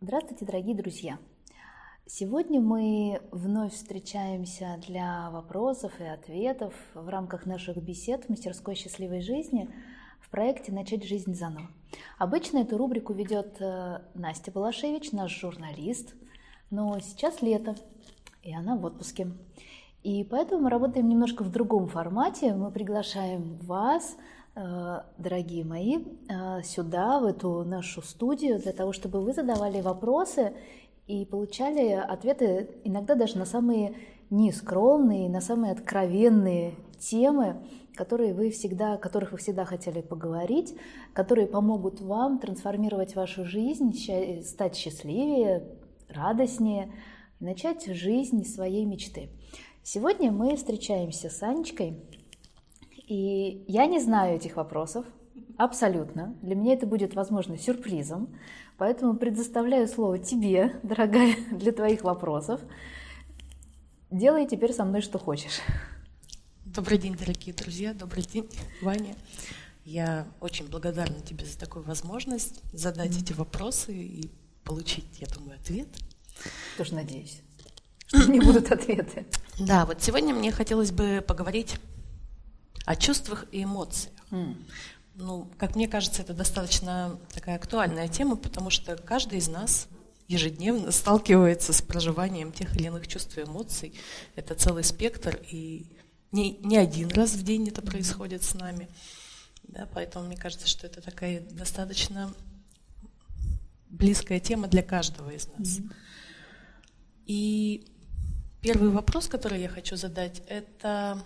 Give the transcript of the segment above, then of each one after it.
Здравствуйте, дорогие друзья! Сегодня мы вновь встречаемся для вопросов и ответов в рамках наших бесед в мастерской счастливой жизни в проекте «Начать жизнь заново». Обычно эту рубрику ведет э, Настя Балашевич, наш журналист, но сейчас лето, и она в отпуске. И поэтому мы работаем немножко в другом формате. Мы приглашаем вас, дорогие мои, э, сюда, в эту нашу студию, для того, чтобы вы задавали вопросы и получали ответы иногда даже на самые нескромные, на самые откровенные темы, которые вы всегда, о которых вы всегда хотели поговорить, которые помогут вам трансформировать вашу жизнь, стать счастливее, радостнее, начать жизнь своей мечты. Сегодня мы встречаемся с Анечкой, и я не знаю этих вопросов, абсолютно. Для меня это будет, возможно, сюрпризом, поэтому предоставляю слово тебе, дорогая, для твоих вопросов. Делай теперь со мной что хочешь. Добрый день, дорогие друзья, добрый день, Ваня. Я очень благодарна тебе за такую возможность задать mm-hmm. эти вопросы и получить, я думаю, ответ. Тоже надеюсь, что не будут ответы. Да, вот сегодня мне хотелось бы поговорить о чувствах и эмоциях. Mm. Ну, как мне кажется, это достаточно такая актуальная тема, потому что каждый из нас ежедневно сталкивается с проживанием тех или иных чувств и эмоций. Это целый спектр, и не, не один раз в день это происходит с нами. Да, поэтому мне кажется, что это такая достаточно близкая тема для каждого из нас. Mm-hmm. И Первый вопрос, который я хочу задать, это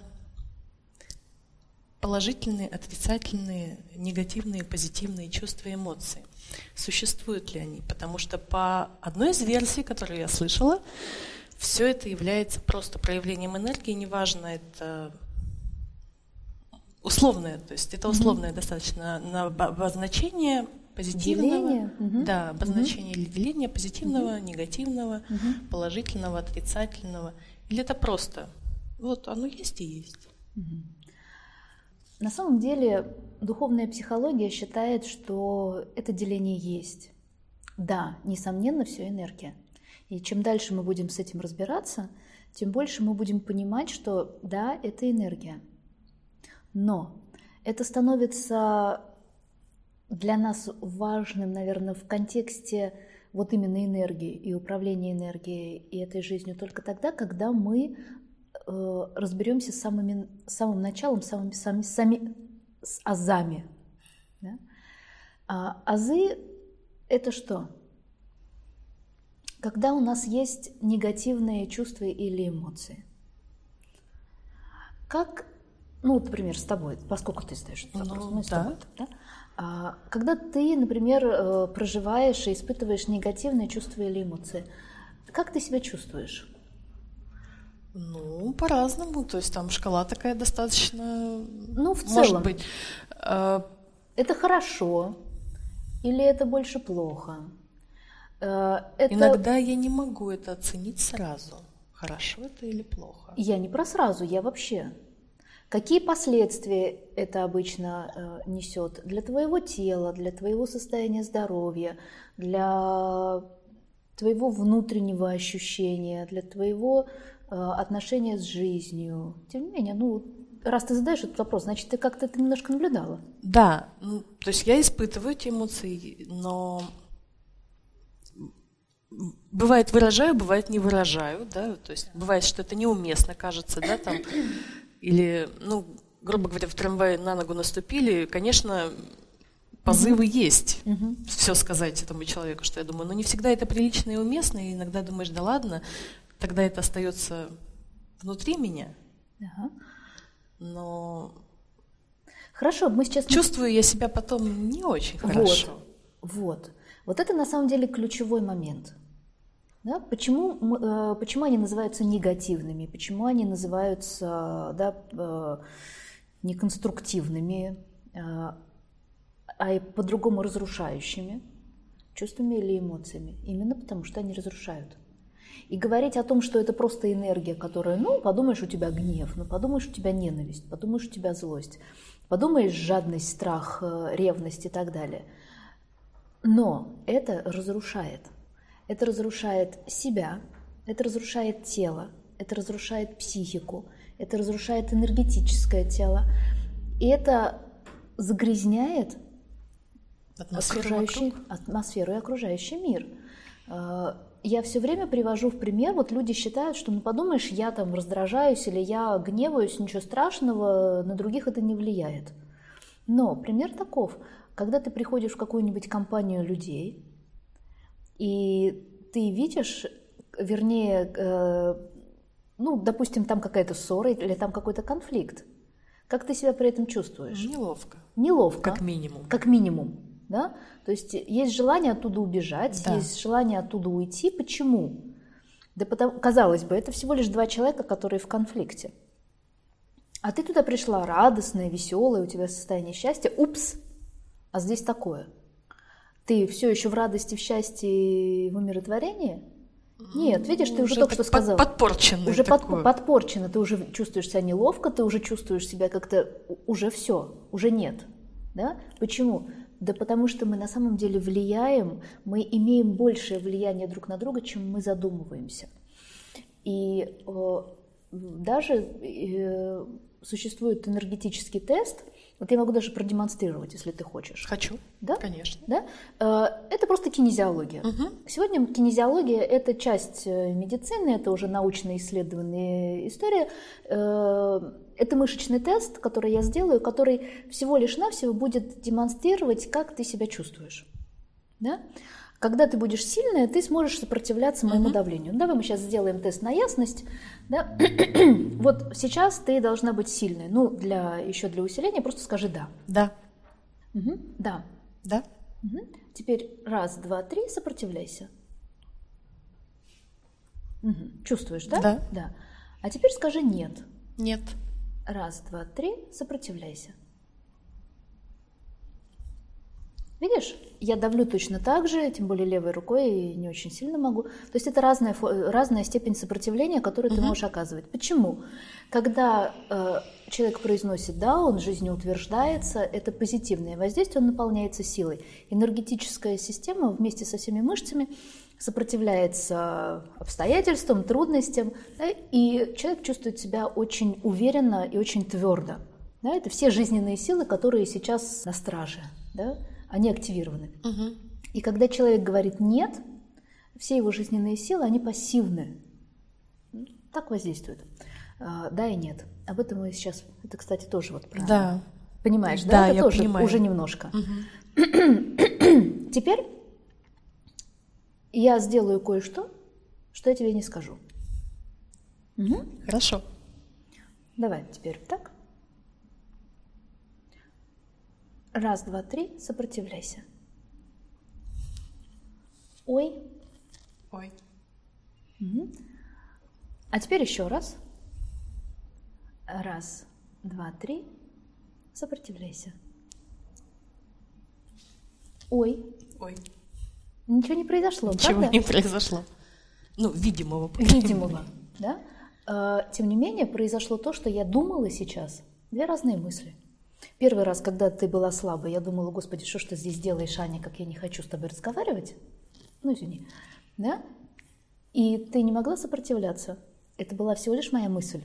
положительные, отрицательные, негативные, позитивные чувства и эмоции. Существуют ли они? Потому что по одной из версий, которую я слышала, все это является просто проявлением энергии, неважно, это условное, то есть это условное mm-hmm. достаточно на обозначение позитивного, деление. да, обозначение угу. деления позитивного, угу. негативного, угу. положительного, отрицательного, или это просто вот оно есть и есть. Угу. На самом деле духовная психология считает, что это деление есть. Да, несомненно, все энергия. И чем дальше мы будем с этим разбираться, тем больше мы будем понимать, что да, это энергия. Но это становится для нас важным, наверное, в контексте вот именно энергии и управления энергией и этой жизнью только тогда, когда мы э, разберемся с самыми, самым началом, самыми, сами, сами, с азами. Да? А азы – это что? Когда у нас есть негативные чувства или эмоции. Как, ну, например, с тобой, поскольку ты задаешь этот вопрос, ну, мы с да. тобой, да? А когда ты, например, э, проживаешь и испытываешь негативные чувства или эмоции, как ты себя чувствуешь? Ну, по-разному. То есть там шкала такая достаточно... Ну, в целом. Может быть. Э, это хорошо или это больше плохо? Э, это... Иногда я не могу это оценить сразу. Хорошо это или плохо? Я не про сразу, я вообще. Какие последствия это обычно э, несет для твоего тела, для твоего состояния здоровья, для твоего внутреннего ощущения, для твоего отношения с жизнью? Тем не менее, ну, раз ты задаешь этот вопрос, значит, ты как-то это немножко наблюдала. Да, ну, то есть я испытываю эти эмоции, но бывает выражаю, бывает не выражаю, да, то есть бывает, что это неуместно кажется, да, там или, ну, грубо говоря, в трамвае на ногу наступили, конечно, позывы mm-hmm. есть mm-hmm. все сказать этому человеку, что я думаю, но не всегда это прилично и уместно, и иногда думаешь, да ладно, тогда это остается внутри меня. Uh-huh. Но Хорошо, мы сейчас... Чувствую я себя потом не очень хорошо. Вот, вот. Вот это на самом деле ключевой момент. Да? Почему, э, почему они называются негативными? Почему они называются да, э, неконструктивными, э, а по-другому разрушающими чувствами или эмоциями? Именно потому, что они разрушают. И говорить о том, что это просто энергия, которая, ну, подумаешь, у тебя гнев, ну, подумаешь, у тебя ненависть, подумаешь, у тебя злость, подумаешь, жадность, страх, ревность и так далее. Но это разрушает – это разрушает себя, это разрушает тело, это разрушает психику, это разрушает энергетическое тело. И это загрязняет атмосферу, окружающий, атмосферу и окружающий мир. Я все время привожу в пример, вот люди считают, что, ну подумаешь, я там раздражаюсь или я гневаюсь, ничего страшного, на других это не влияет. Но пример таков, когда ты приходишь в какую-нибудь компанию людей, и ты видишь, вернее, э, ну, допустим, там какая-то ссора или там какой-то конфликт, как ты себя при этом чувствуешь? Неловко. Неловко. Как минимум. Как минимум. Да? То есть есть желание оттуда убежать, да. есть желание оттуда уйти. Почему? Да потому, казалось бы, это всего лишь два человека, которые в конфликте. А ты туда пришла радостная, веселая, у тебя состояние счастья. Упс, а здесь такое. Ты все еще в радости, в счастье и в умиротворении? Нет, видишь, ты уже, уже только что сказала. Подпорчено. Уже под, подпорчено, ты уже чувствуешь себя неловко, ты уже чувствуешь себя как-то, уже все, уже нет. Да? Почему? Да потому что мы на самом деле влияем, мы имеем большее влияние друг на друга, чем мы задумываемся. И э, даже э, существует энергетический тест, вот я могу даже продемонстрировать, если ты хочешь. Хочу. Да? Конечно. Да? Э, это просто кинезиология. Угу. Сегодня кинезиология – это часть э, медицины, это уже научно исследованная история. Э, это мышечный тест, который я сделаю, который всего лишь навсего будет демонстрировать, как ты себя чувствуешь. Да? Когда ты будешь сильная, ты сможешь сопротивляться моему uh-huh. давлению. Ну, давай мы сейчас сделаем тест на ясность. Да? вот сейчас ты должна быть сильной. Ну, для, еще для усиления просто скажи «да». Да. Угу. Да. Да. Угу. Теперь раз, два, три, сопротивляйся. Угу. Чувствуешь, да? Да. Да. А теперь скажи «нет». Нет. Раз, два, три, сопротивляйся. Видишь, я давлю точно так же, тем более левой рукой и не очень сильно могу. То есть это разная, разная степень сопротивления, которую угу. ты можешь оказывать. Почему? Когда э, человек произносит «да», он жизнеутверждается, это позитивное воздействие, он наполняется силой. Энергетическая система вместе со всеми мышцами сопротивляется обстоятельствам, трудностям, да, и человек чувствует себя очень уверенно и очень твердо. Да, это все жизненные силы, которые сейчас на страже. Да? они активированы. Угу. И когда человек говорит нет, все его жизненные силы, они пассивны. Так воздействуют. А, да и нет. Об этом мы сейчас, это, кстати, тоже вот про... Да. Понимаешь, да? Да, это я тоже понимаю. уже немножко. Угу. Теперь я сделаю кое-что, что я тебе не скажу. Угу. Хорошо. Давай теперь так. Раз, два, три, сопротивляйся. Ой. Ой. Угу. А теперь еще раз. Раз, два, три, сопротивляйся. Ой. Ой. Ничего не произошло, Ничего правда? не произошло. Ну, видимого. Видимого, да? А, тем не менее, произошло то, что я думала сейчас. Две разные мысли. Первый раз, когда ты была слабой, я думала, господи, что ж ты здесь делаешь, Аня, как я не хочу с тобой разговаривать. Ну, извини. Да? И ты не могла сопротивляться. Это была всего лишь моя мысль.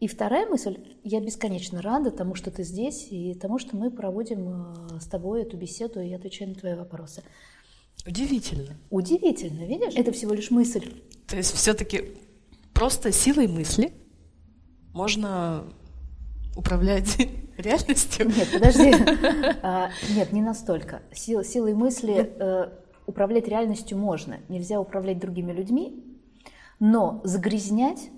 И вторая мысль, я бесконечно рада тому, что ты здесь, и тому, что мы проводим э, с тобой эту беседу, и я отвечаю на твои вопросы. Удивительно. Удивительно, видишь? Это всего лишь мысль. То есть все-таки просто силой мысли можно управлять реальностью? Нет, подожди. А, нет, не настолько. Сил, силой мысли э, управлять реальностью можно. Нельзя управлять другими людьми, но загрязнять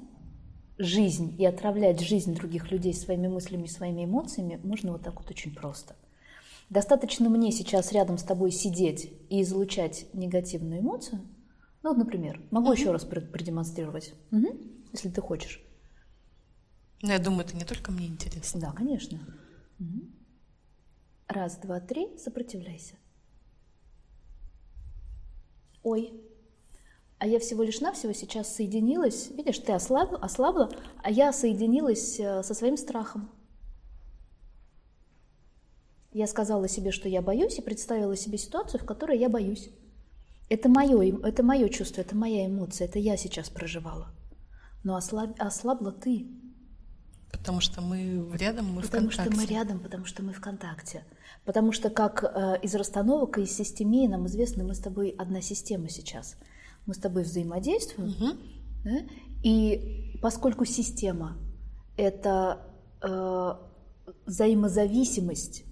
жизнь и отравлять жизнь других людей своими мыслями, своими эмоциями можно вот так вот очень просто. Достаточно мне сейчас рядом с тобой сидеть и излучать негативную эмоцию. Ну, вот, например, могу uh-huh. еще раз продемонстрировать, угу. если ты хочешь. Ну, я думаю, это не только мне интересно. Да, конечно. Угу. Раз, два, три, сопротивляйся. Ой, а я всего лишь навсего сейчас соединилась, видишь, ты ослабла, ослабла, а я соединилась э, со своим страхом. Я сказала себе, что я боюсь, и представила себе ситуацию, в которой я боюсь. Это мое, это мое чувство, это моя эмоция, это я сейчас проживала. Но ослаб, ослабла ты. Потому что мы рядом, мы потому в контакте. Потому что мы рядом, потому что мы в контакте. Потому что как э, из расстановок и из системии нам известно, мы с тобой одна система сейчас. Мы с тобой взаимодействуем. Угу. Да? И поскольку система – это э, взаимозависимость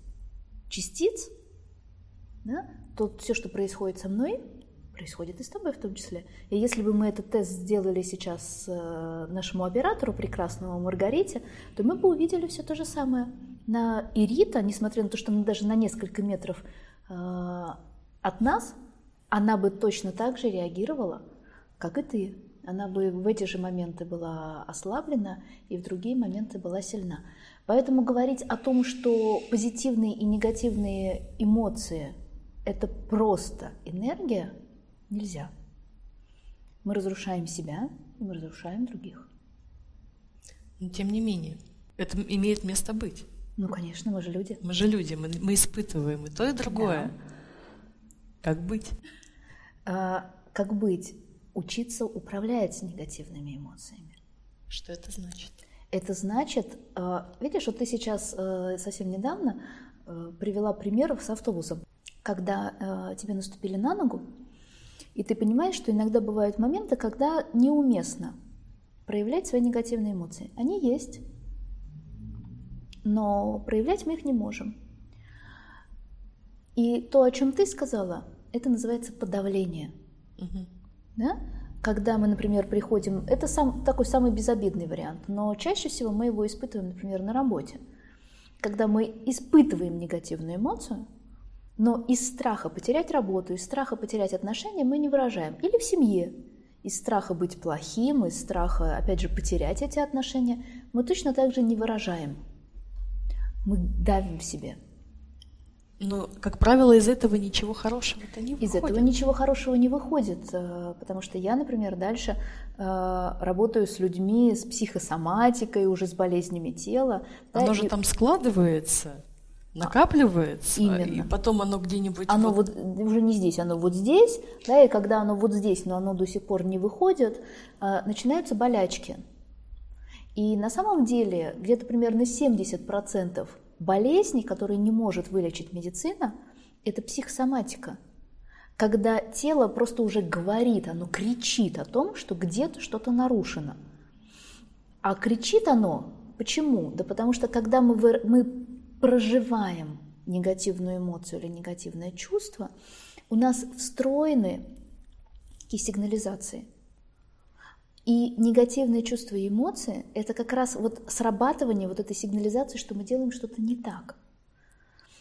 частиц, да, то все, что происходит со мной, происходит и с тобой в том числе. И если бы мы этот тест сделали сейчас э, нашему оператору прекрасному Маргарите, то мы бы увидели все то же самое. На Ирита, несмотря на то, что она даже на несколько метров э, от нас, она бы точно так же реагировала, как и ты. Она бы в эти же моменты была ослаблена и в другие моменты была сильна. Поэтому говорить о том, что позитивные и негативные эмоции – это просто энергия, нельзя. Мы разрушаем себя, и мы разрушаем других. Но тем не менее, это имеет место быть. Ну, конечно, мы же люди. Мы же люди, мы, мы испытываем и то, и другое. Да. Как быть? А, как быть? Учиться управлять негативными эмоциями. Что это значит? Это значит, а, видишь, вот ты сейчас а, совсем недавно а, привела пример с автобусом, когда тебе наступили на ногу, и ты понимаешь, что иногда бывают моменты, когда неуместно проявлять свои негативные эмоции. Они есть, но проявлять мы их не можем. И то, о чем ты сказала, это называется подавление. Угу. Да? Когда мы, например, приходим, это сам, такой самый безобидный вариант, но чаще всего мы его испытываем, например, на работе. Когда мы испытываем негативную эмоцию, но из страха потерять работу, из страха потерять отношения мы не выражаем. Или в семье. Из страха быть плохим, из страха, опять же, потерять эти отношения, мы точно так же не выражаем. Мы давим в себе. Но, как правило, из этого ничего хорошего-то не выходит. Из этого ничего хорошего не выходит, э, потому что я, например, дальше э, работаю с людьми с психосоматикой, уже с болезнями тела. Оно да, же и... там складывается, накапливается, Именно. и потом оно где-нибудь... Оно вот... вот уже не здесь, оно вот здесь, да, и когда оно вот здесь, но оно до сих пор не выходит, э, начинаются болячки. И на самом деле где-то примерно 70% болезней, которые не может вылечить медицина, это психосоматика. Когда тело просто уже говорит, оно кричит о том, что где-то что-то нарушено. А кричит оно почему? Да потому что когда мы, вы, мы проживаем негативную эмоцию или негативное чувство, у нас встроены такие сигнализации. И негативные чувства и эмоции – это как раз вот срабатывание вот этой сигнализации, что мы делаем что-то не так.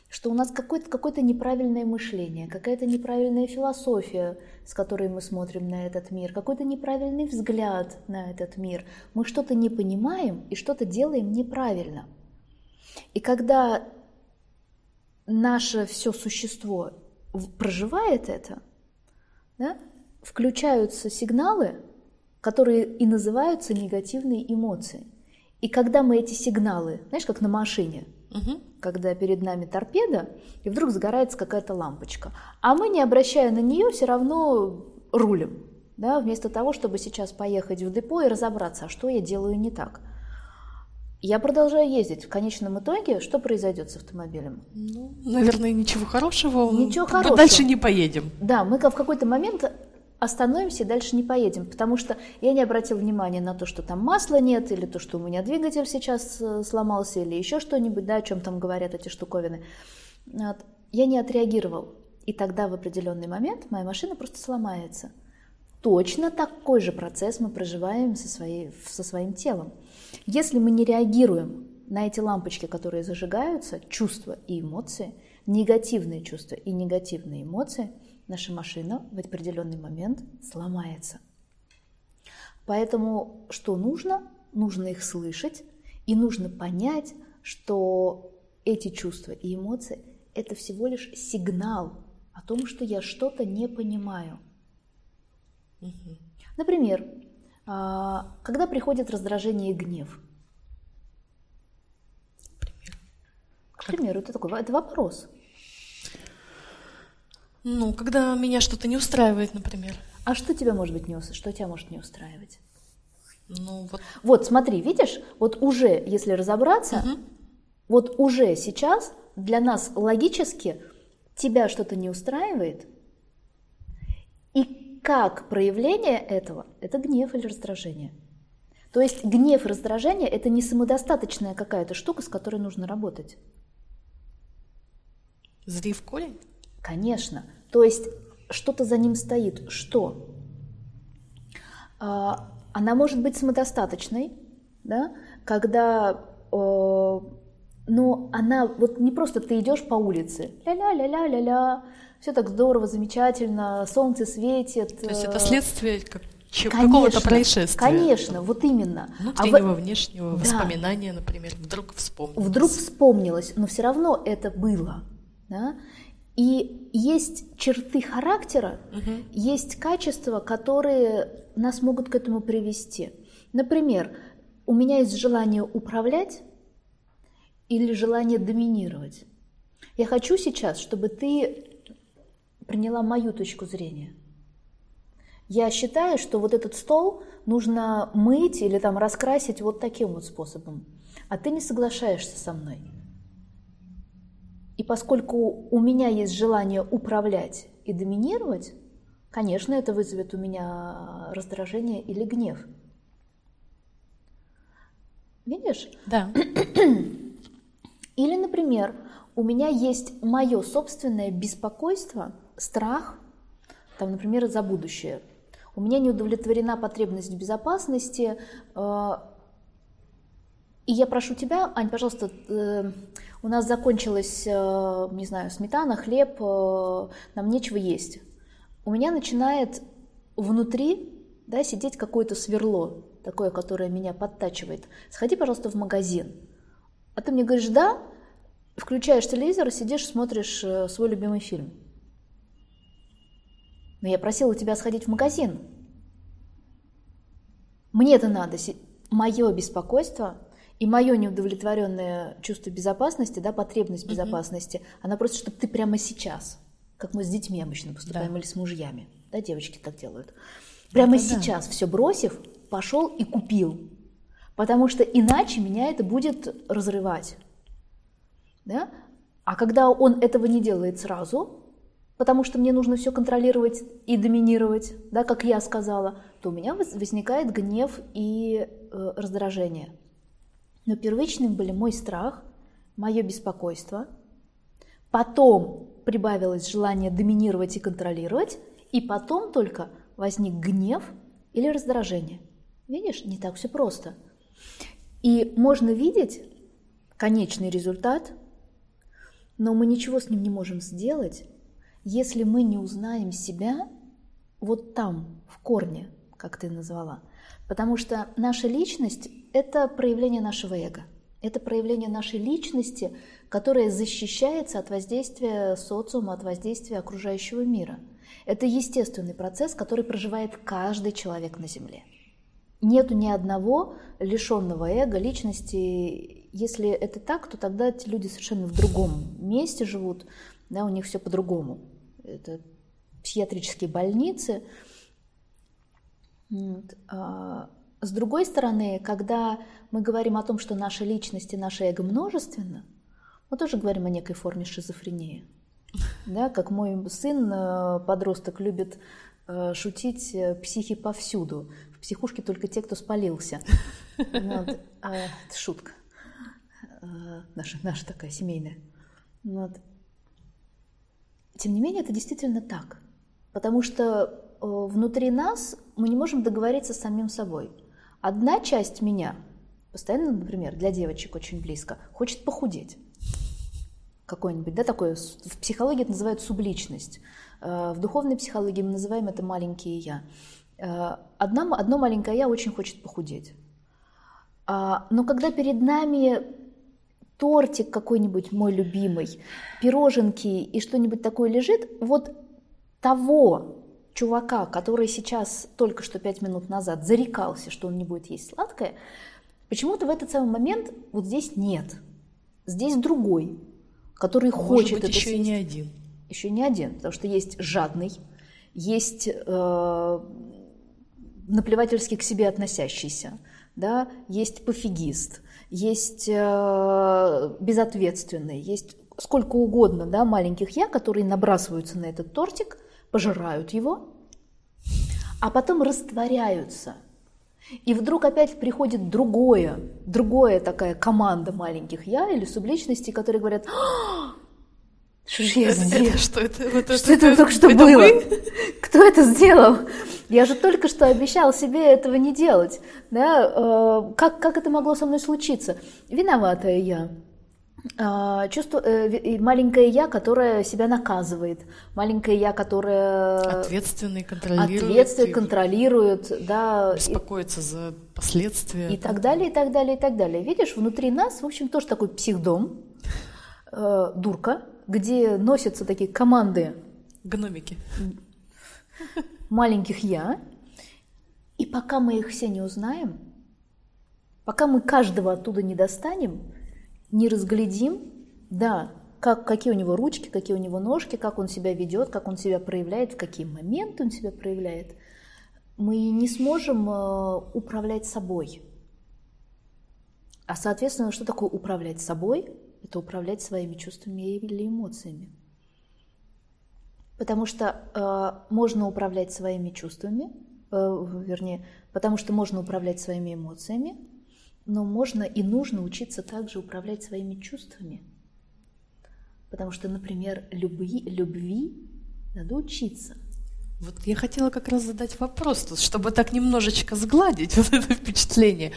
Что у нас какое-то какое неправильное мышление, какая-то неправильная философия, с которой мы смотрим на этот мир, какой-то неправильный взгляд на этот мир. Мы что-то не понимаем и что-то делаем неправильно. И когда наше все существо проживает это, да, включаются сигналы, которые и называются негативные эмоции. И когда мы эти сигналы, знаешь, как на машине, угу. когда перед нами торпеда, и вдруг загорается какая-то лампочка, а мы, не обращая на нее, все равно рулим, да, вместо того, чтобы сейчас поехать в депо и разобраться, а что я делаю не так. Я продолжаю ездить. В конечном итоге что произойдет с автомобилем? Ну, наверное, ничего хорошего. Ничего хорошего. Дальше не поедем. Да, мы в какой-то момент остановимся и дальше не поедем, потому что я не обратил внимания на то, что там масла нет, или то, что у меня двигатель сейчас э, сломался, или еще что-нибудь, да, о чем там говорят эти штуковины. Вот. Я не отреагировал. И тогда в определенный момент моя машина просто сломается. Точно такой же процесс мы проживаем со, своей, со своим телом. Если мы не реагируем на эти лампочки, которые зажигаются, чувства и эмоции, негативные чувства и негативные эмоции – наша машина в определенный момент сломается. Поэтому что нужно? Нужно их слышать и нужно понять, что эти чувства и эмоции – это всего лишь сигнал о том, что я что-то не понимаю. Угу. Например, а, когда приходит раздражение и гнев. К примеру, это такой это вопрос. Ну, когда меня что-то не устраивает, например. А что тебя может быть не устраивать? Что тебя может не устраивать? Ну, вот. Вот, смотри, видишь, вот уже, если разобраться, Мгм. вот уже сейчас для нас логически тебя что-то не устраивает, и как проявление этого – это гнев или раздражение. То есть гнев и раздражение – это не самодостаточная какая-то штука, с которой нужно работать. Зри в корень? Конечно. То есть что-то за ним стоит. Что? А, Она может быть самодостаточной, да, когда, э, но она вот не просто ты идешь по улице, ля-ля-ля-ля-ля-ля, все так здорово, замечательно, солнце светит. То есть э, это следствие как- какого-то происшествия. Конечно, вот именно. А в- Внутреннего, внешнего, Да. воспоминания, например, вдруг вспомнил. вдруг вспомнилось, но все равно это было. Да? И есть черты характера, есть качества, которые нас могут к этому привести. Например, у меня есть желание управлять или желание доминировать. Я хочу сейчас, чтобы ты приняла мою точку зрения. Я считаю, что вот этот стол нужно мыть или там раскрасить вот таким вот способом, а ты не соглашаешься со мной. И поскольку у меня есть желание управлять и доминировать, конечно, это вызовет у меня раздражение или гнев. Видишь? Да. Или, например, у меня есть мое собственное беспокойство, страх, там, например, за будущее. У меня не удовлетворена потребность в безопасности, э, и я прошу тебя, Ань, пожалуйста, э, у нас закончилась, э, не знаю, сметана, хлеб, э, нам нечего есть. У меня начинает внутри да, сидеть какое-то сверло, такое, которое меня подтачивает. Сходи, пожалуйста, в магазин. А ты мне говоришь, да, включаешь телевизор, сидишь, смотришь свой любимый фильм. Но я просила тебя сходить в магазин. Мне это надо. Мое беспокойство и мое неудовлетворенное чувство безопасности, да, потребность безопасности, она просто, чтобы ты прямо сейчас, как мы с детьми обычно поступаем Да. или с мужьями, да, девочки так делают, прямо Это да. сейчас все бросив, пошел и купил, потому что иначе меня это будет разрывать, да? А когда он этого не делает сразу, потому что мне нужно все контролировать и доминировать, да, как я сказала, то у меня воз- возникает гнев и э, раздражение. Но первичным были мой страх, мое беспокойство, потом прибавилось желание доминировать и контролировать, и потом только возник гнев или раздражение. Видишь, не так все просто. И можно видеть конечный результат, но мы ничего с ним не можем сделать, если мы не узнаем себя вот там, в корне, как ты назвала. Потому что наша личность – это проявление нашего эго. Это проявление нашей личности, которая защищается от воздействия социума, от воздействия окружающего мира. Это естественный процесс, который проживает каждый человек на Земле. Нету ни одного лишенного эго, личности. Если это так, то тогда эти люди совершенно в другом месте живут, да, у них все по-другому. Это психиатрические больницы. Вот. А с другой стороны, когда мы говорим о том, что наша личность и наше эго множественно, мы тоже говорим о некой форме шизофрении. Да, как мой сын, э, подросток, любит э, шутить э, психи повсюду. В психушке только те, кто спалился. Вот. А, Это шутка. Наша, наша такая семейная. Вот. Тем не менее, это действительно так. Потому что внутри нас мы не можем договориться с самим собой. Одна часть меня, постоянно, например, для девочек очень близко, хочет похудеть. Какой-нибудь, да, такое, в психологии это называют субличность. Э, В духовной психологии мы называем это маленькие я. Э, Одна, одно маленькое я очень хочет похудеть. А, Но когда перед нами тортик какой-нибудь мой любимый, пироженки и что-нибудь такое лежит, вот того чувака, который сейчас только что пять минут назад зарекался, что он не будет есть сладкое, почему-то в этот самый момент вот здесь нет. Здесь другой, который А хочет Может быть, это еще и съесть. не один. еще не один, потому что есть жадный, есть э, наплевательски к себе относящийся, да, есть пофигист, есть э, безответственный, есть сколько угодно да, маленьких я, которые набрасываются на этот тортик, пожирают его, а потом растворяются. И вдруг опять приходит другое, другое такая команда маленьких я или субличностей, которые говорят, «А, что же я сделал? Что это? Вот что это, это только что это было? Мы? Кто это сделал? Я же только что обещал себе этого не делать. Да? Э, как, как это могло со мной случиться? Виноватая я. А, чувство, э, маленькое я, которое себя наказывает, маленькое я, которое ответственный, контролирует, ответственный, контролирует, да, беспокоится и, за последствия, и так далее, и так далее, и так далее. Видишь, внутри нас, в общем, тоже такой психдом, э, дурка, где носятся такие команды. Гномики. Маленьких я. И пока мы их все не узнаем, пока мы каждого оттуда не достанем, не разглядим, да, как, какие у него ручки, какие у него ножки, как он себя ведет, как он себя проявляет, в какие моменты он себя проявляет, мы не сможем э, управлять собой. А, соответственно, что такое управлять собой? Это управлять своими чувствами или эмоциями. Потому что э, можно управлять своими чувствами, э, вернее, потому что можно управлять своими эмоциями, но можно и нужно учиться также управлять своими чувствами. Потому что, например, любви, любви надо учиться. Вот я хотела как раз задать вопрос, чтобы так немножечко сгладить вот это впечатление.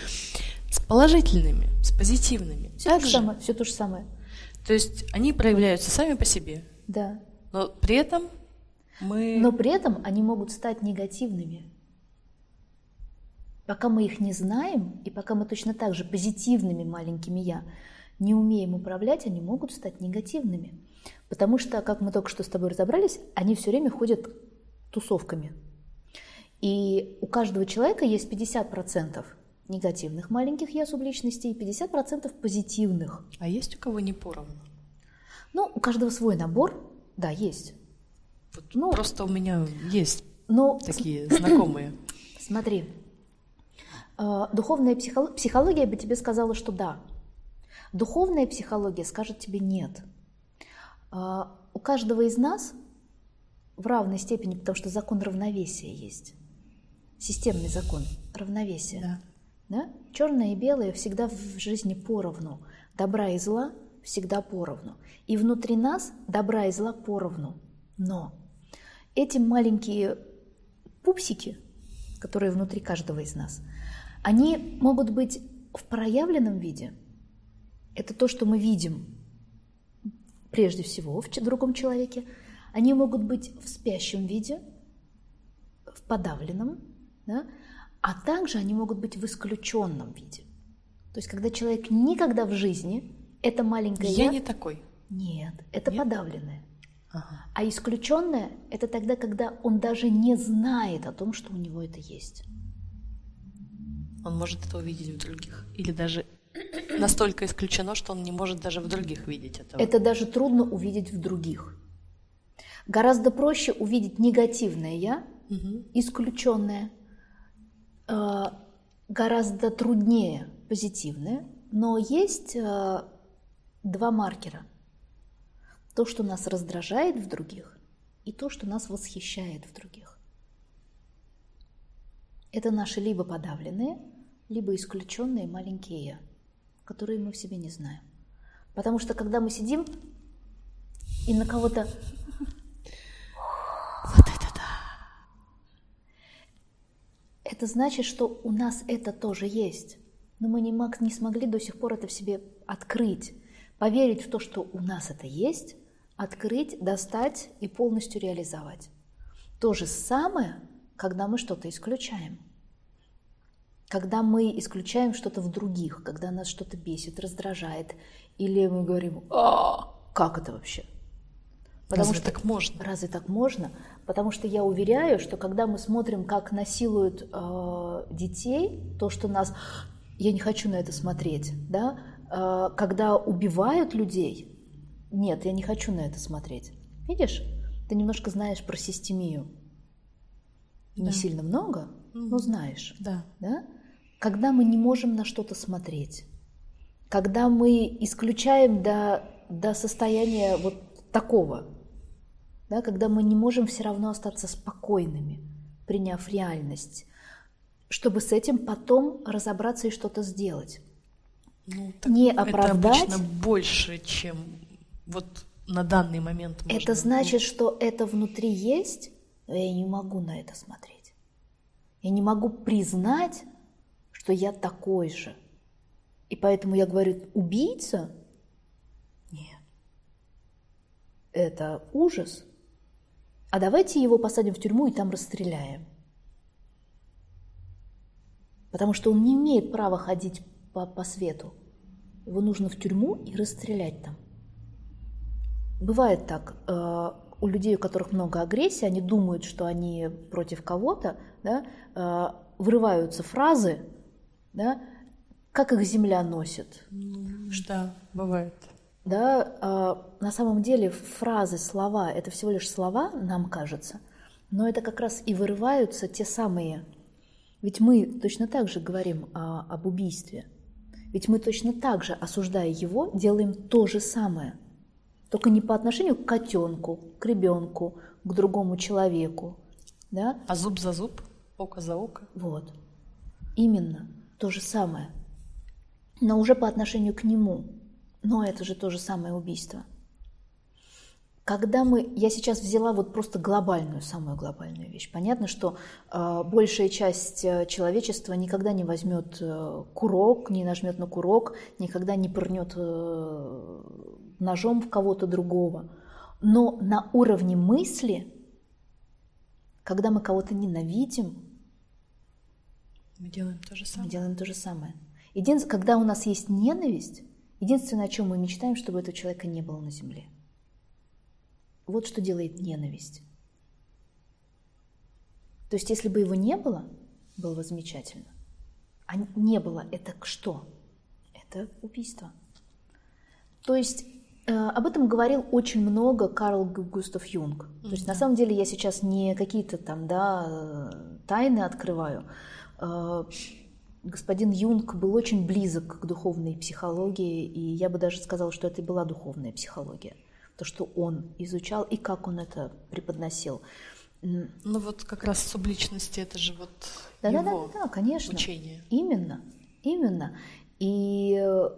С положительными, с позитивными. Все то же самое, все то же самое. То есть они проявляются сами по себе. Да. Но при этом мы... Но при этом они могут стать негативными. Пока мы их не знаем, и пока мы точно так же позитивными маленькими «я» не умеем управлять, они могут стать негативными. Потому что, как мы только что с тобой разобрались, они все время ходят тусовками. И у каждого человека есть 50% негативных маленьких «я» субличностей и 50% позитивных. А есть у кого не поровну? Ну, у каждого свой набор, да, есть. Вот ну, просто у меня есть но... такие знакомые. Смотри, духовная психология бы тебе сказала, что да. Духовная психология скажет тебе нет. А, у каждого из нас в равной степени, потому что закон равновесия есть. Системный закон равновесия. Да. Да? Черное и белое всегда в жизни поровну. Добра и зла всегда поровну. И внутри нас добра и зла поровну. Но эти маленькие пупсики, которые внутри каждого из нас – они могут быть в проявленном виде. Это то, что мы видим прежде всего в другом человеке. Они могут быть в спящем виде, в подавленном, да? а также они могут быть в исключенном виде. То есть, когда человек никогда в жизни, это маленькое я... Я не такой. Нет, это Нет? подавленное. Ага. А исключенное – это тогда, когда он даже не знает о том, что у него это есть он может это увидеть в других. Или даже настолько исключено, что он не может даже в других видеть этого. Это даже трудно увидеть в других. Гораздо проще увидеть негативное я, угу. исключенное. Э, гораздо труднее позитивное. Но есть э, два маркера. То, что нас раздражает в других, и то, что нас восхищает в других. Это наши либо подавленные, либо исключенные маленькие «я», которые мы в себе не знаем. Потому что когда мы сидим и на кого-то... Вот это да! Это значит, что у нас это тоже есть. Но мы не, мог, не смогли до сих пор это в себе открыть, поверить в то, что у нас это есть, открыть, достать и полностью реализовать. То же самое, когда мы что-то исключаем когда мы исключаем что-то в других, когда нас что-то бесит, раздражает, или мы говорим, а, как это вообще? Потому разве что, так можно? Разве так можно? Потому что я уверяю, что когда мы смотрим, как насилуют э, детей, то, что нас, я не хочу на это смотреть, да, э, когда убивают людей, нет, я не хочу на это смотреть. Видишь, ты немножко знаешь про системию. Не Да. сильно много, но Мгм. знаешь. Да. Да? Когда мы не можем на что-то смотреть, когда мы исключаем до, до состояния вот такого, да, когда мы не можем все равно остаться спокойными, приняв реальность, чтобы с этим потом разобраться и что-то сделать. Ну, Не это оправдать. обычно больше, чем вот на данный момент. можно. Это значит, что это внутри есть, но я не могу на это смотреть. Я не могу признать, что я такой же. И поэтому я говорю, убийца? Нет. Это ужас. А давайте его посадим в тюрьму и там расстреляем. Потому что он не имеет права ходить по, по свету. Его нужно в тюрьму и расстрелять там. Бывает так, э, у людей, у которых много агрессии, они думают, что они против кого-то, да, э, вырываются фразы, да, как их земля носит. Ну, да, бывает. Да, а, на самом деле фразы, слова – это всего лишь слова, нам кажется, но это как раз и вырываются те самые. Ведь мы точно так же говорим о- об убийстве. Ведь мы точно так же, осуждая его, делаем то же самое. Только не по отношению к котенку, к ребенку, к другому человеку. Да? А зуб за зуб, око за око. Вот. Именно то же самое. Но уже по отношению к нему. Но это же то же самое убийство. Когда мы, я сейчас взяла вот просто глобальную, самую глобальную вещь. Понятно, что э, большая часть э, человечества никогда не возьмет э, курок, не нажмет на курок, никогда не пырнет э, ножом в кого-то другого. Но на уровне мысли, когда мы кого-то ненавидим, Мы делаем то же мы самое. делаем то же самое. Единственное, когда у нас есть ненависть, единственное, о чем мы мечтаем, чтобы этого человека не было на земле. Вот что делает ненависть. То есть, если бы его не было, было бы замечательно. А не было, это что? Это убийство. То есть э, об этом говорил очень много Карл Гу- Густав Юнг. То есть на самом деле я сейчас не какие-то там да, э, тайны открываю. Э, Господин Юнг был очень близок к духовной психологии, и я бы даже сказала, что это и была духовная психология. То, что он изучал и как он это преподносил. Ну вот как раз субличности, это же вот Да, да, его да, да, конечно. учение. Именно, именно. И э,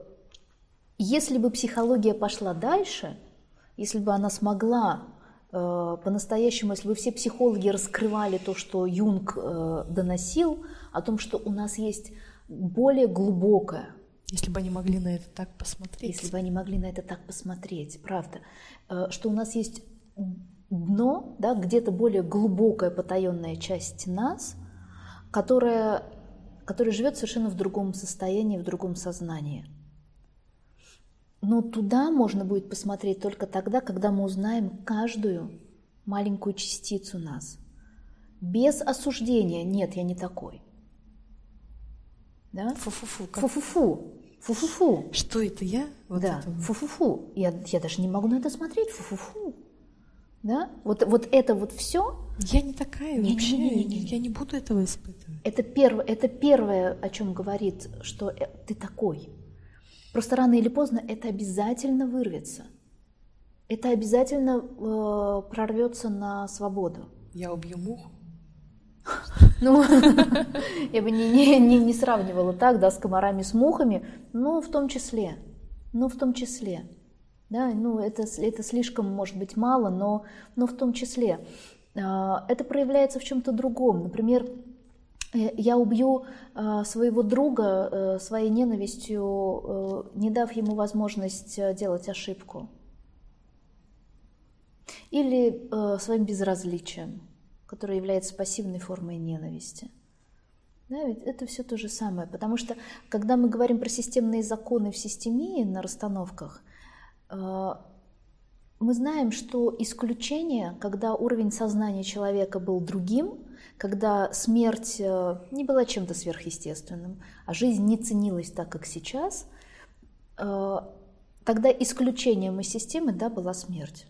если бы психология пошла дальше, если бы она смогла э, по-настоящему, если бы все психологи раскрывали то, что Юнг э, доносил, о том, что у нас есть более глубокое, Если бы они могли на это так посмотреть. если бы они могли на это так посмотреть, правда, э, что у нас есть дно, да, где-то более глубокая потаенная часть нас, которая, которая живет совершенно в другом состоянии, в другом сознании. Но туда можно будет посмотреть только тогда, когда мы узнаем каждую маленькую частицу нас. Без осуждения «нет, я не такой». Да? Фу-фу-фу. как- Фу-фу-фу, фу-фу-фу. Что это я? Вот да, это фу-фу-фу. Я, я даже не могу на это смотреть, фу-фу-фу. Да? Вот, вот это вот все, Я не такая Не-не-не-не-не. вообще. Я не буду этого испытывать. это, перв, это первое, о чем говорит, что э, ты такой. Просто рано или поздно это обязательно вырвется. Это обязательно э, прорвется на свободу. Я убью муху. Ну, я бы не, не, не, не сравнивала так, да, с комарами, с мухами, но в том числе, ну, в том числе, да, ну, это, это слишком, может быть, мало, но, но в том числе. А, Это проявляется в чем-то другом. Например, э, я убью а, своего друга э, своей ненавистью, э, не дав ему возможность делать ошибку. Или своим безразличием, которое является пассивной формой ненависти. Да, ведь это все то же самое. Потому что, когда мы говорим про системные законы в системии на расстановках, э, мы знаем, что исключение, когда уровень сознания человека был другим, когда смерть э, не была чем-то сверхъестественным, а жизнь не ценилась так, как сейчас, э, тогда исключением из системы да, была смерть.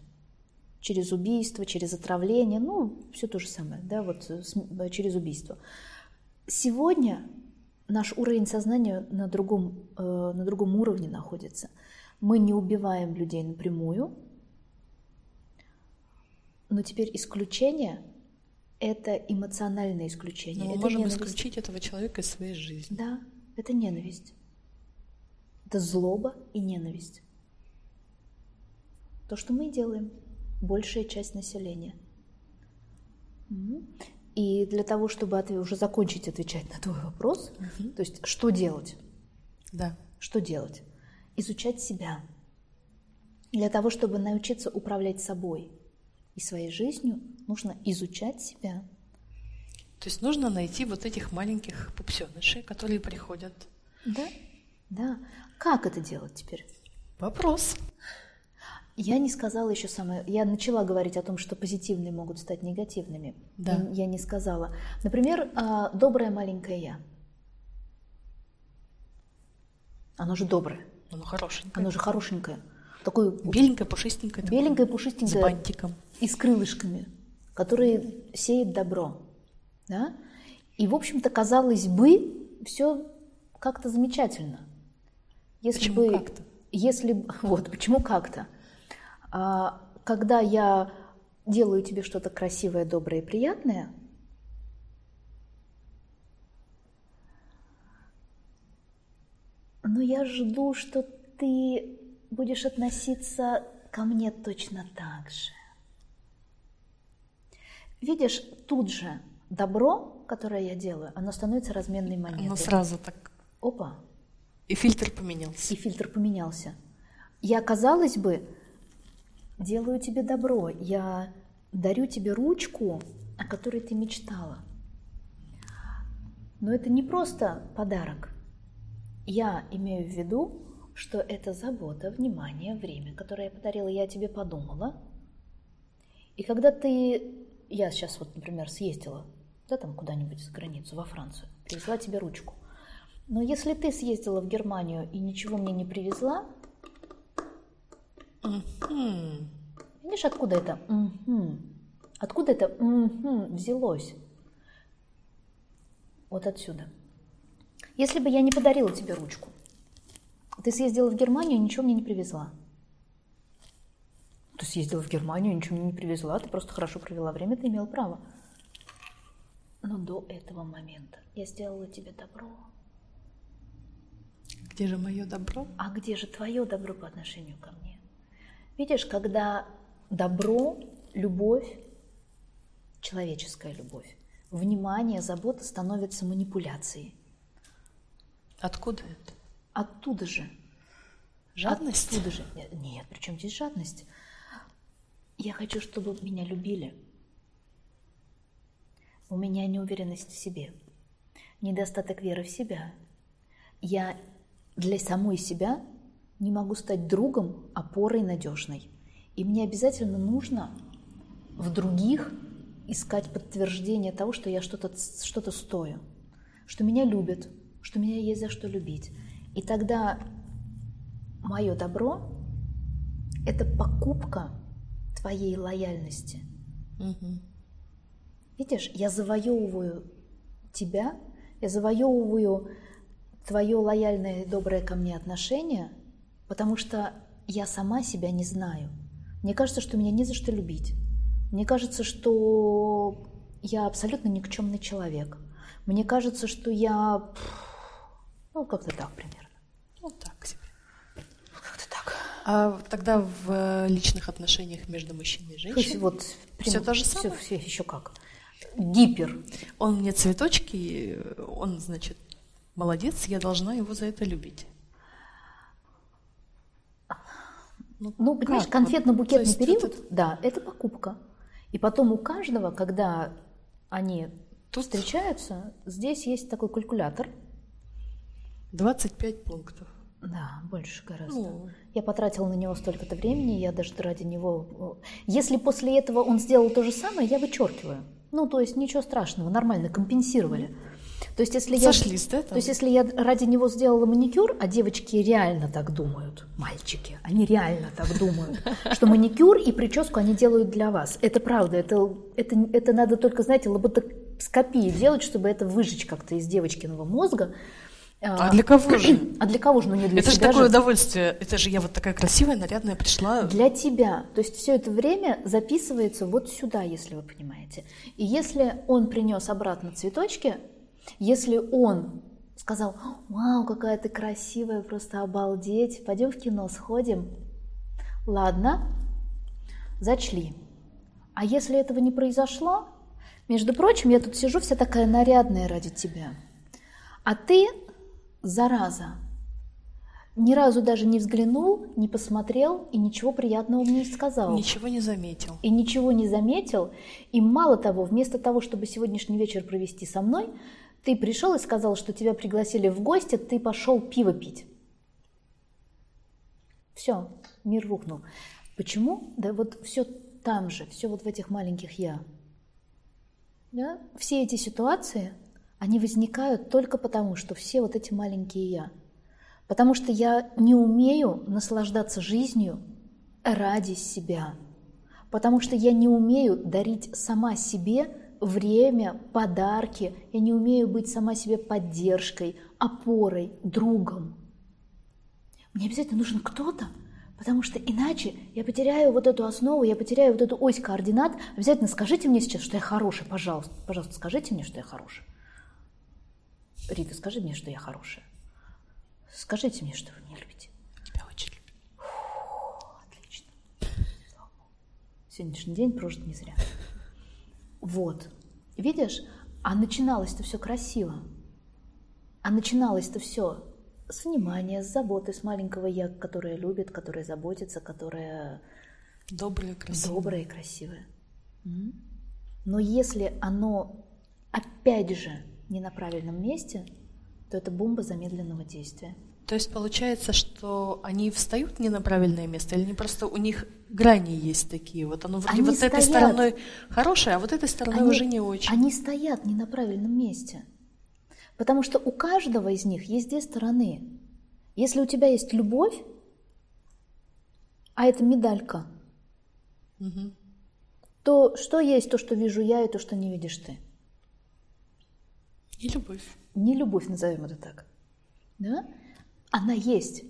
Через убийство, через отравление, ну, все то же самое, да, вот через убийство. Сегодня наш уровень сознания на другом, э, на другом уровне находится. Мы не убиваем людей напрямую, но теперь исключение – это эмоциональное исключение. Но мы это можем ненависть. исключить этого человека из своей жизни. Да, это ненависть. Это злоба и ненависть. То, что мы делаем, большая часть населения. И для того, чтобы уже закончить отвечать на твой вопрос, угу. то есть что делать? Да. Что делать? Изучать себя. Для того, чтобы научиться управлять собой и своей жизнью, нужно изучать себя. То есть нужно найти вот этих маленьких пупсенышей, которые приходят. Да, да. Как это делать теперь? Вопрос. Я не сказала еще самое. Я начала говорить о том, что позитивные могут стать негативными. Да. Я, я не сказала. Например, а, доброе маленькое я. Оно же доброе. Оно хорошенькое. Оно же хорошенькое. Такое беленькое, пушистенькое. Беленькое, пушистенькое. С бантиком. И с крылышками, которые сеет добро. Да? И, в общем-то, казалось бы, все как-то замечательно. Если почему бы, как-то? Если, вот, почему как-то? А, когда я делаю тебе что-то красивое, доброе и приятное, но я жду, что ты будешь относиться ко мне точно так же. Видишь, тут же добро, которое я делаю, оно становится разменной монетой. Оно сразу так. Опа. И фильтр поменялся. И фильтр поменялся. Я, казалось бы, делаю тебе добро, я дарю тебе ручку, о которой ты мечтала. Но это не просто подарок. Я имею в виду, что это забота, внимание, время, которое я подарила, я тебе подумала. И когда ты, я сейчас вот, например, съездила, да, там куда-нибудь за границу, во Францию, привезла тебе ручку. Но если ты съездила в Германию и ничего мне не привезла, Угу. Видишь, откуда это? Угу. Откуда это угу взялось? Вот отсюда. Если бы я не подарила тебе ручку, ты съездила в Германию и ничего мне не привезла. Ты съездила в Германию, ничего мне не привезла, ты просто хорошо провела время, ты имела право. Но до этого момента я сделала тебе добро. Где же мое добро? А где же твое добро по отношению ко мне? Видишь, когда добро, любовь, человеческая любовь, внимание, забота становятся манипуляцией. Откуда это? Оттуда же. Жадность? Оттуда же. Нет, при чем здесь жадность? Я хочу, чтобы меня любили. У меня неуверенность в себе, недостаток веры в себя. Я для самой себя не могу стать другом, опорой надежной. И мне обязательно нужно в других искать подтверждение того, что я что-то что стою, что меня любят, что меня есть за что любить. И тогда мое добро – это покупка твоей лояльности. Угу. Видишь, я завоевываю тебя, я завоевываю твое лояльное и доброе ко мне отношение – потому что я сама себя не знаю. Мне кажется, что меня не за что любить. Мне кажется, что я абсолютно никчемный человек. Мне кажется, что я... Ну, как-то так примерно. Ну, так себе. Как-то так. А тогда в э, личных отношениях между мужчиной и женщиной? Вот, прям, все то же самое? Все, все еще как. Гипер. Он мне цветочки, он, значит, молодец, я должна его за это любить. Ну, ну понимаешь, конфетно-букетный вот, период, это... да, это покупка. И потом у каждого, когда они Тут... встречаются, здесь есть такой калькулятор. 25 пунктов. Да, больше гораздо. Ну... Я потратила на него столько-то времени, я даже ради него... Если после этого он сделал то же самое, я вычеркиваю. Ну, то есть ничего страшного, нормально, компенсировали. То есть, если Сошлись, я, да? То есть, если я ради него сделала маникюр, а девочки реально так думают, мальчики, они реально так думают, что маникюр и прическу они делают для вас. Это правда, это, это, это надо только, знаете, лоботоскопии делать, чтобы это выжечь как-то из девочкиного мозга. А для кого же? А для кого же? Ну не для это же такое же. удовольствие. Это же я вот такая красивая, нарядная пришла. Для тебя. То есть все это время записывается вот сюда, если вы понимаете. И если он принес обратно цветочки, если он сказал, вау, какая ты красивая, просто обалдеть, пойдем в кино сходим. Ладно, зачли. А если этого не произошло, между прочим, я тут сижу вся такая нарядная ради тебя. А ты, зараза, ни разу даже не взглянул, не посмотрел и ничего приятного мне не сказал. Ничего не заметил. И ничего не заметил. И мало того, вместо того, чтобы сегодняшний вечер провести со мной, ты пришел и сказал, что тебя пригласили в гости, ты пошел пиво пить. Все, мир рухнул. Почему? Да вот все там же, все вот в этих маленьких я. Да? Все эти ситуации, они возникают только потому, что все вот эти маленькие я. Потому что я не умею наслаждаться жизнью ради себя. Потому что я не умею дарить сама себе время, подарки. Я не умею быть сама себе поддержкой, опорой, другом. Мне обязательно нужен кто-то, потому что иначе я потеряю вот эту основу, я потеряю вот эту ось координат. Обязательно скажите мне сейчас, что я хороший, пожалуйста. Пожалуйста, скажите мне, что я хороший. Рита, скажи мне, что я хорошая. Скажите мне, что вы меня любите. Тебя очень люблю. Отлично. Сегодняшний день прожит не зря. Вот. Видишь, а начиналось-то все красиво. А начиналось-то все с внимания, с заботы, с маленького я, которая любит, которая заботится, которая Добрая, красивая. добрая и красивая. Но если оно, опять же, не на правильном месте, то это бомба замедленного действия. То есть получается, что они встают не на правильное место, или они просто у них грани есть такие. Вот оно вроде Они вот этой стоят. стороной хорошее, а вот этой стороной Они- уже не очень. Они стоят не на правильном месте. Потому что у каждого из них есть две стороны. Если у тебя есть любовь, а это медалька, Мгм. то что есть то, что вижу я, и то, что не видишь ты? И любовь. Не любовь, назовем это так. Да? Она есть.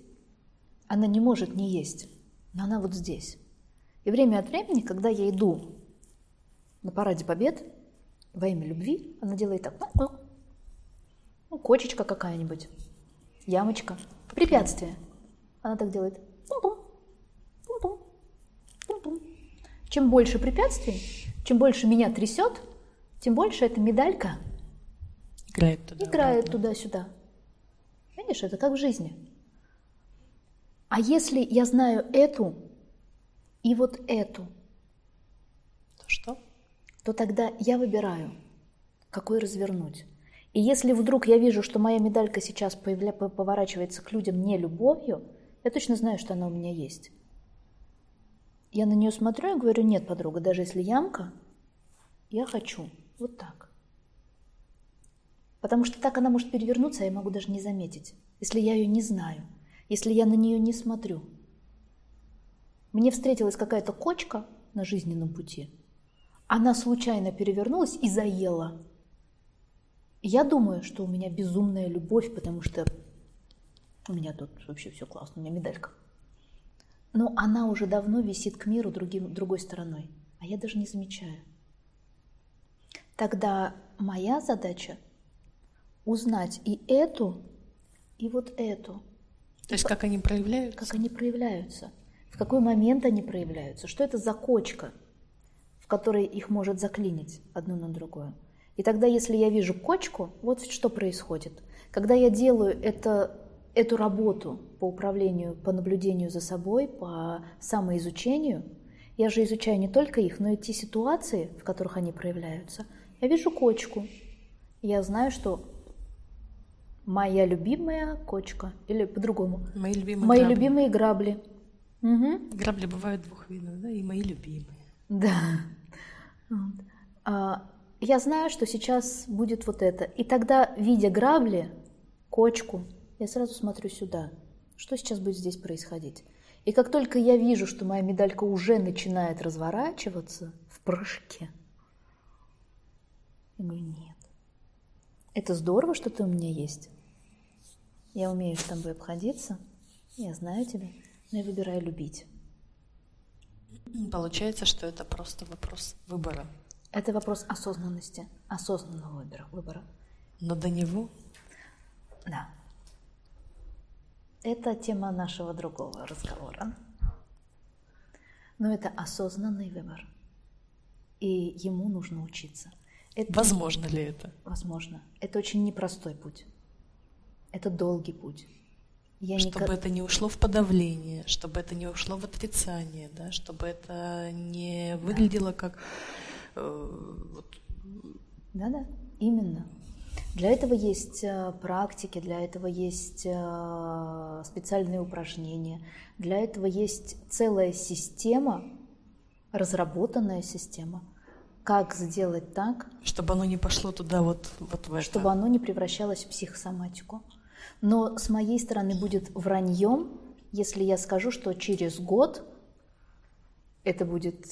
Она не может не есть. Но она вот здесь. И время от времени, когда я иду на параде побед во имя любви, она делает так. Ну, ну. Ну, кочечка какая-нибудь, ямочка, препятствие. Она так делает. Пум-пум, пум-пум, пум-пум. Чем больше препятствий, чем больше меня трясет, тем больше эта медалька Играет туда. играет туда-сюда. Видишь, это как в жизни. А если я знаю эту и вот эту, То что? то тогда я выбираю, какой развернуть. И если вдруг я вижу, что моя медалька сейчас появля- по- поворачивается к людям не любовью, я точно знаю, что она у меня есть. Я на нее смотрю и говорю, нет, подруга, даже если ямка, я хочу вот так. Потому что так она может перевернуться, а я могу даже не заметить, если я ее не знаю, если я на нее не смотрю. Мне встретилась какая-то кочка на жизненном пути. Она случайно перевернулась и заела. Я думаю, что у меня безумная любовь, потому что у меня тут вообще все классно, у меня медалька. Но она уже давно висит к миру другим, другой стороной, а я даже не замечаю. Тогда моя задача узнать и эту, и вот эту, То есть как они проявляются? как они проявляются, в какой момент они проявляются, что это за кочка, в которой их может заклинить одно на другое. И тогда, если я вижу кочку, вот что происходит. Когда я делаю это, эту работу по управлению, по наблюдению за собой, по самоизучению, я же изучаю не только их, но и те ситуации, в которых они проявляются. Я вижу кочку. Я знаю, что моя любимая кочка, или по-другому, Мои любимые Мои грабли. любимые грабли. Мгм. Грабли бывают двух видов, да, и мои любимые. Да. Вот. А, я знаю, что сейчас будет вот это. И тогда, видя грабли, кочку, я сразу смотрю сюда. Что сейчас будет здесь происходить? И как только я вижу, что моя медалька уже начинает разворачиваться в прыжке, я говорю, нет. Это здорово, что ты у меня есть. Я умею с тобой обходиться, я знаю тебя, но я выбираю любить. Получается, что это просто вопрос выбора. Это вопрос осознанности, осознанного выбора. выбора. Но до него? Да. Это тема нашего другого разговора. Но это осознанный выбор. И ему нужно учиться. Это, возможно ли это? Возможно. Это очень непростой путь. Это долгий путь. Я чтобы никак... это не ушло в подавление, чтобы это не ушло в отрицание, да, чтобы это не выглядело как э, вот... Да-да, именно. Для этого есть э, практики, для этого есть э, специальные упражнения, для этого есть целая система, разработанная система, как сделать так, чтобы оно не пошло туда вот, вот в это. Чтобы оно не превращалось в психосоматику. Но с моей стороны будет враньем, если я скажу, что через год это будет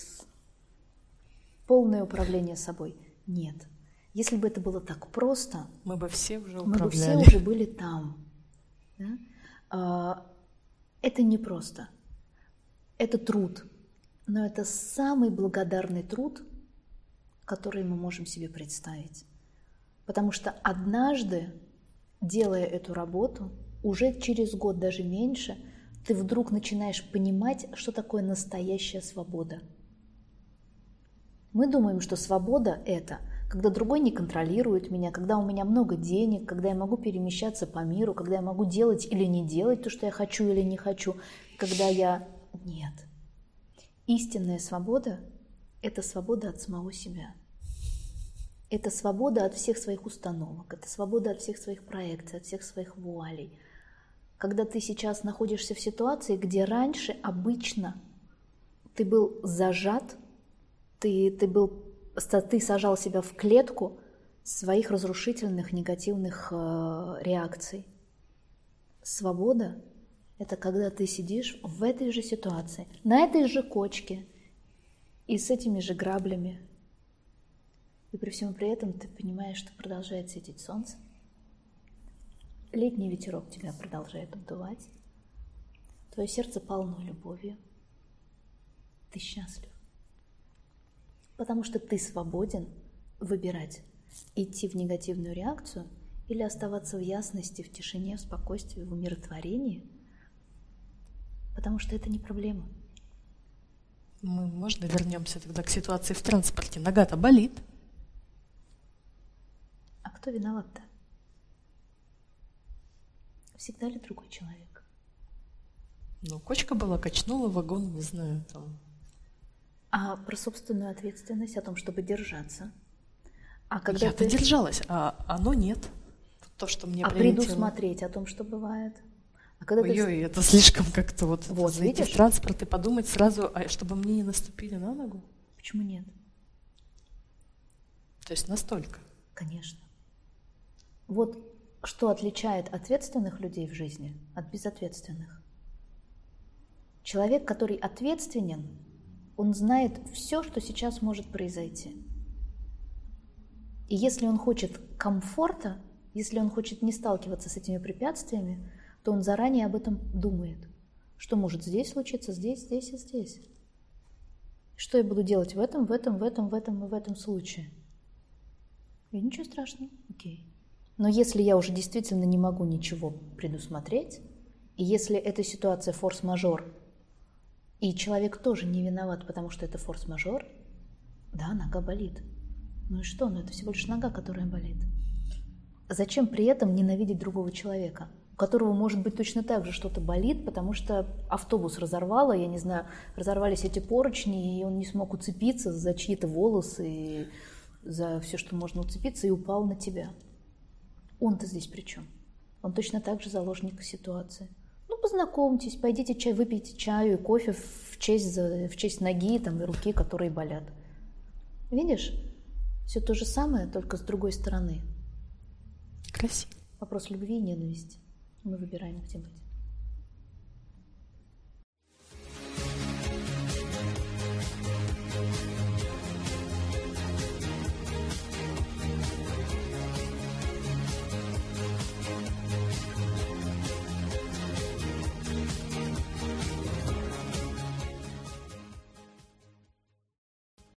полное управление собой. Нет. Если бы это было так просто, мы бы все уже управляли. Мы бы все уже были там. Да? А, это не просто. Это труд. Но это самый благодарный труд, который мы можем себе представить. Потому что однажды делая эту работу, уже через год, даже меньше, ты вдруг начинаешь понимать, что такое настоящая свобода. Мы думаем, что свобода – это когда другой не контролирует меня, когда у меня много денег, когда я могу перемещаться по миру, когда я могу делать или не делать то, что я хочу или не хочу, когда я… Нет. Истинная свобода – это свобода от самого себя – это свобода от всех своих установок, это свобода от всех своих проекций, от всех своих вуалей. Когда ты сейчас находишься в ситуации, где раньше обычно ты был зажат, ты, ты, был, ты сажал себя в клетку своих разрушительных негативных э, реакций. Свобода – это когда ты сидишь в этой же ситуации, на этой же кочке и с этими же граблями, и при всем при этом ты понимаешь, что продолжает светить солнце. Летний ветерок тебя продолжает обдувать. Твое сердце полно любовью. Ты счастлив. Потому что ты свободен выбирать, идти в негативную реакцию или оставаться в ясности, в тишине, в спокойствии, в умиротворении. Потому что это не проблема. Мы, можно вернемся тогда к ситуации в транспорте? Нога-то болит. Кто виноват-то? Всегда ли другой человек? Ну, кочка была, качнула вагон, не знаю, там. А про собственную ответственность о том, чтобы держаться. А когда Я-то ты... держалась, а оно нет. То, что мне А прилетело. предусмотреть о том, что бывает. А когда Ой, ты... это слишком как-то вот, вот зайти видишь? в транспорт и подумать сразу, а чтобы мне не наступили на ногу. Почему нет? То есть настолько. Конечно. Вот что отличает ответственных людей в жизни от безответственных. Человек, который ответственен, он знает все, что сейчас может произойти. И если он хочет комфорта, если он хочет не сталкиваться с этими препятствиями, то он заранее об этом думает. Что может здесь случиться, здесь, здесь и здесь. Что я буду делать в этом, в этом, в этом, в этом и в этом случае? И ничего страшного, окей. Но если я уже действительно не могу ничего предусмотреть, и если эта ситуация форс-мажор, и человек тоже не виноват, потому что это форс-мажор, да, нога болит. Ну и что? Ну это всего лишь нога, которая болит. Зачем при этом ненавидеть другого человека, у которого может быть точно так же что-то болит, потому что автобус разорвало, я не знаю, разорвались эти поручни, и он не смог уцепиться за чьи-то волосы, за все, что можно уцепиться, и упал на тебя. Он-то здесь при чем? Он точно так же заложник ситуации. Ну, познакомьтесь, пойдите чай, выпейте чаю и кофе в честь, в честь ноги там, и руки, которые болят. Видишь? Все то же самое, только с другой стороны. Красиво. Вопрос любви и ненависти. Мы выбираем, где быть.